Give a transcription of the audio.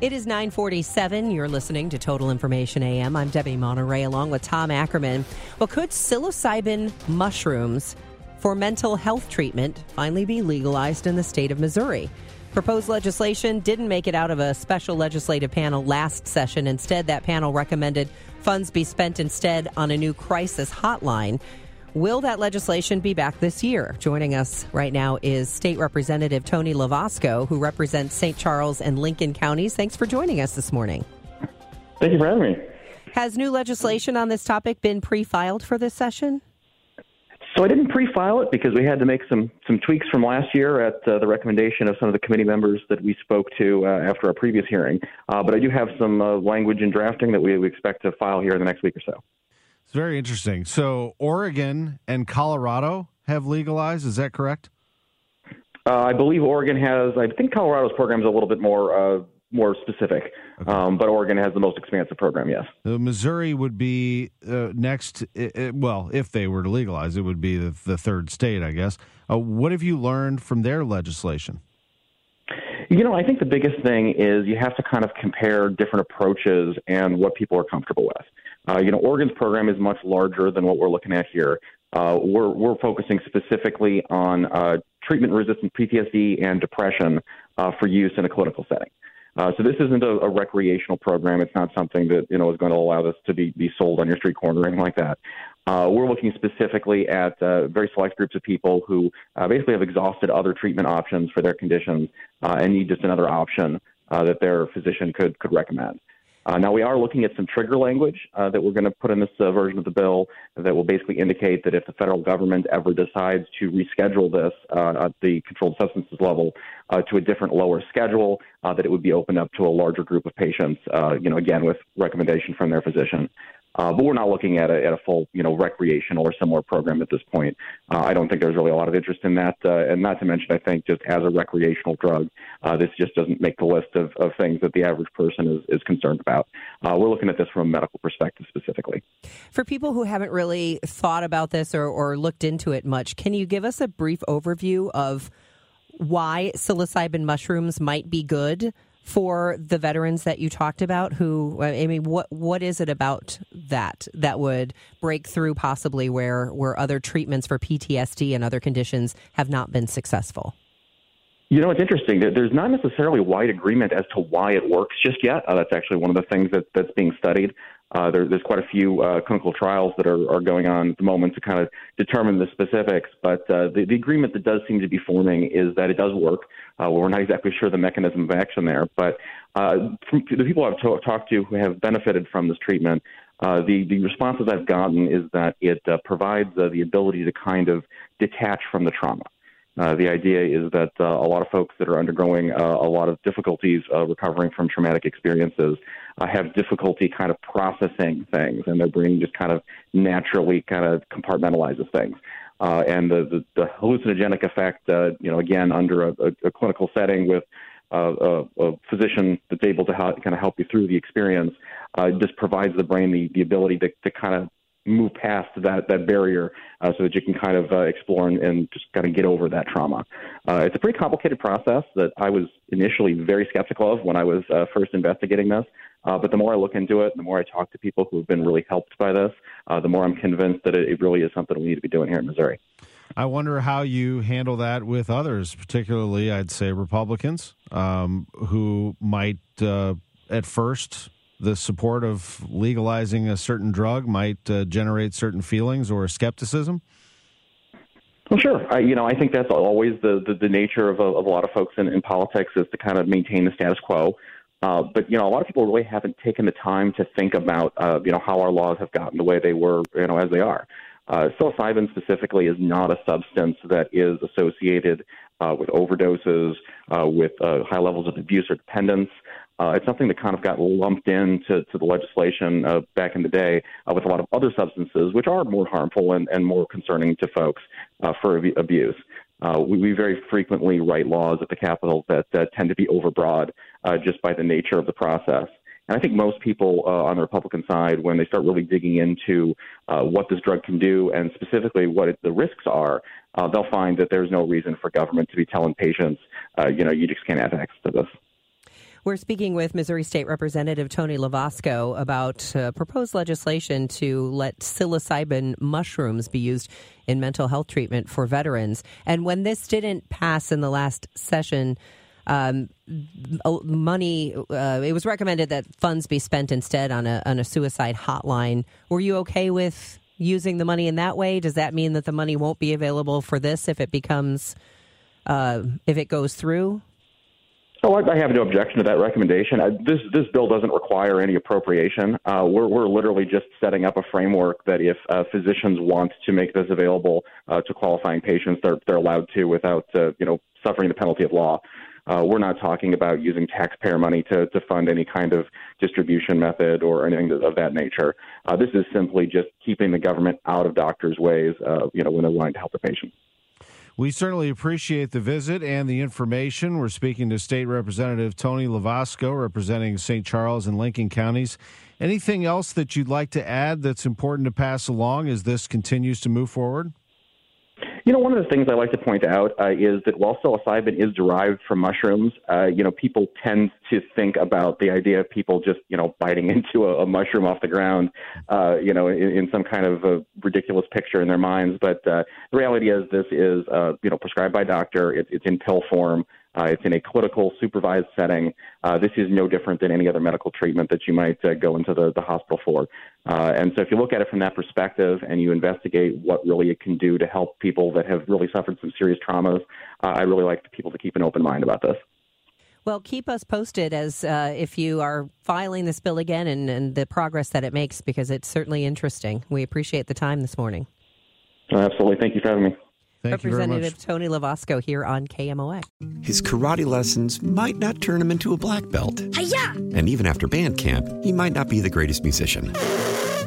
It is 947. You're listening to Total Information AM. I'm Debbie Monterey along with Tom Ackerman. Well, could psilocybin mushrooms for mental health treatment finally be legalized in the state of Missouri? Proposed legislation didn't make it out of a special legislative panel last session. Instead, that panel recommended funds be spent instead on a new crisis hotline. Will that legislation be back this year? Joining us right now is State Representative Tony Lovasco, who represents St. Charles and Lincoln counties. Thanks for joining us this morning. Thank you for having me. Has new legislation on this topic been pre filed for this session? So I didn't pre-file it because we had to make some some tweaks from last year at uh, the recommendation of some of the committee members that we spoke to uh, after our previous hearing. Uh, but I do have some uh, language in drafting that we, we expect to file here in the next week or so. It's very interesting. So Oregon and Colorado have legalized. Is that correct? Uh, I believe Oregon has. I think Colorado's program is a little bit more uh, more specific, um, but Oregon has the most expansive program. Yes. Uh, Missouri would be uh, next. i i well, if they were to legalize, it would be the, the third state, I guess. Uh, what have you learned from their legislation? You know, I think the biggest thing is you have to kind of compare different approaches and what people are comfortable with. Uh, you know, Oregon's program is much larger than what we're looking at here. Uh, we're we're focusing specifically on uh, treatment-resistant PTSD and depression uh, for use in a clinical setting. Uh, so this isn't a, a recreational program. It's not something that you know is going to allow this to be be sold on your street corner or anything like that. Uh, we're looking specifically at uh, very select groups of people who basically have exhausted other treatment options for their conditions uh, and need just another option uh, that their physician could could recommend. Uh, now, we are looking at some trigger language uh, that we're going to put in this uh, version of the bill that will basically indicate that if the federal government ever decides to reschedule this uh, at the controlled substances level uh, to a different lower schedule, uh, that it would be opened up to a larger group of patients, you know, again, with recommendation from their physician. Uh, but we're not looking at a, at a full, you know, recreational or similar program at this point. Uh, I don't think there's really a lot of interest in that, uh, and not to mention, I think just as a recreational drug, uh, this just doesn't make the list of, of things that the average person is, is concerned about. Uh, we're looking at this from a medical perspective specifically. For people who haven't really thought about this or, or looked into it much, can you give us a brief overview of why psilocybin mushrooms might be good for the veterans that you talked about? Who, I mean, what what is it about that that would break through possibly where where other treatments for PTSD and other conditions have not been successful? You know, it's interesting. There- There's not necessarily wide agreement as to why it works just yet. Uh, that's actually one of the things that, that's being studied. Uh, there, there's quite a few uh, clinical trials that are, are going on at the moment to kind of determine the specifics. But uh, the, the agreement that does seem to be forming is that it does work. Uh, we're not exactly sure the mechanism of action there, but uh, from the people I've talked to who have benefited from this treatment, uh, the the responses I've gotten is that it uh, provides uh, the ability to kind of detach from the trauma. Uh, the idea is that uh, a lot of folks that are undergoing a lot of difficulties uh, recovering from traumatic experiences have difficulty kind of processing things, and their brain just kind of naturally kind of compartmentalizes things. Uh, and the, the, the hallucinogenic effect, uh, you know, again, under a, a, a clinical setting with a, a physician that's able to kind of help you through the experience, uh, just provides the brain the, the ability to, to kind of move past that that barrier uh, so that you can kind of uh, explore and, and just kind of get over that trauma. Uh, it's a pretty complicated process that I was initially very skeptical of when I was uh, first investigating this. Uh, but the more I look into it, the more I talk to people who have been really helped by this, uh, the more I'm convinced that it, it really is something we need to be doing here in Missouri. I wonder how you handle that with others, particularly, I'd say, Republicans, um, who might, uh, at first, the support of legalizing a certain drug might uh, generate certain feelings or skepticism. Well, sure. I, you know, I think that's always the the, the nature of a, of a lot of folks in, in politics is to kind of maintain the status quo. Uh, but you know, a lot of people really haven't taken the time to think about uh, you know how our laws have gotten the way they were, you know, as they are. Uh, psilocybin specifically is not a substance that is associated uh, with overdoses, uh, with uh, high levels of abuse or dependence. Uh, it's something that kind of got lumped into to the legislation uh, back in the day uh, with a lot of other substances, which are more harmful and, and more concerning to folks uh, for ab- abuse. Uh, we, we very frequently write laws at the Capitol that, that tend to be overbroad uh, just by the nature of the process. And I think most people uh, on the Republican side, when they start really digging into uh, what this drug can do and specifically what it, the risks are, uh, they'll find that there's no reason for government to be telling patients, uh, you know, you just can't have access to this. We're speaking with Missouri State Representative Tony Lovasco about uh, proposed legislation to let psilocybin mushrooms be used in mental health treatment for veterans. And when this didn't pass in the last session, um, money, uh, it was recommended that funds be spent instead on a, on a suicide hotline. Were you okay with using the money in that way? Does that mean that the money won't be available for this if it becomes, uh, if it goes through? Oh, I, I have no objection to that recommendation. I, this this bill doesn't require any appropriation. Uh, we're we're literally just setting up a framework that if uh, physicians want to make this available uh, to qualifying patients, they're they're allowed to without uh, you know suffering the penalty of law. Uh, we're not talking about using taxpayer money to, to fund any kind of distribution method or anything of that nature. Uh, this is simply just keeping the government out of doctors' ways, uh, you know, when they're wanting to help the patient. We certainly appreciate the visit and the information. We're speaking to State Representative Tony Lovasco, representing St. Charles and Lincoln counties. Anything else that you'd like to add that's important to pass along as this continues to move forward? You know, one of the things I like to point out uh, is that while psilocybin is derived from mushrooms, uh, you know, people tend to think about the idea of people just, you know, biting into a, a mushroom off the ground, uh, you know, in, in some kind of a ridiculous picture in their minds. But uh, the reality is, this is, uh, you know, prescribed by doctor. It, it's in pill form. Uh, it's in a clinical supervised setting. Uh, this is no different than any other medical treatment that you might uh, go into the, the hospital for. Uh, and so, if you look at it from that perspective and you investigate what really it can do to help people that have really suffered some serious traumas, I really like people to keep an open mind about this. Well, keep us posted as uh, if you are filing this bill again and, and the progress that it makes, because it's certainly interesting. We appreciate the time this morning. Absolutely. Thank you for having me. Thank Representative Tony Lovasco here on KMOX. His karate lessons might not turn him into a black belt. Hi-ya! And even after band camp, he might not be the greatest musician.